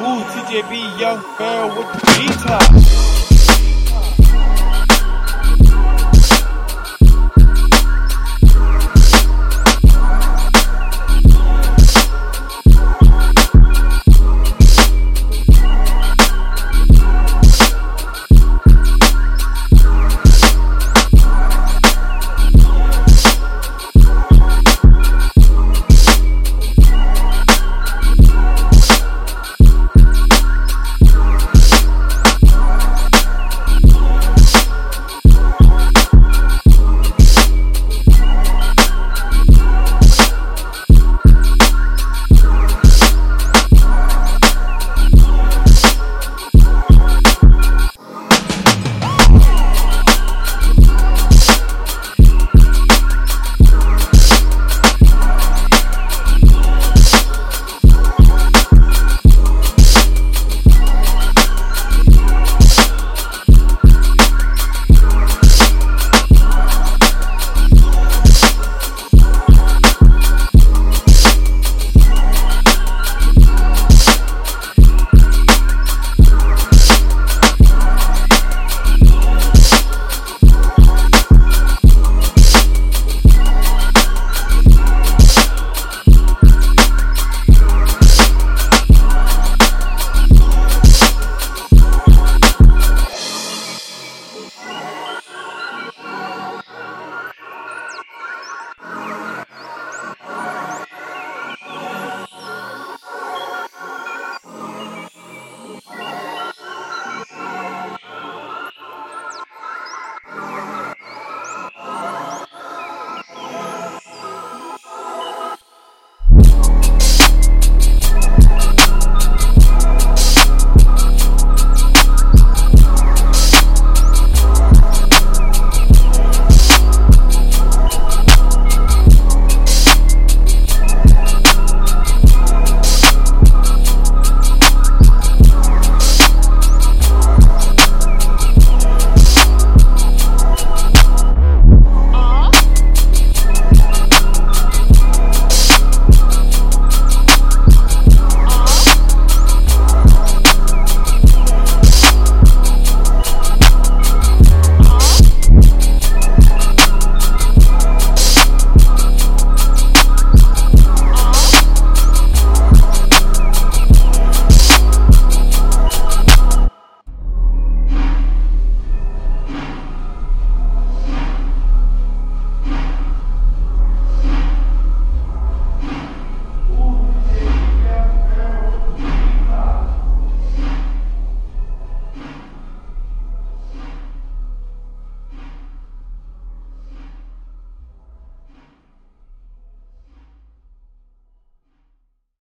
Ooh, TJB, young Pharaoh with the G-top.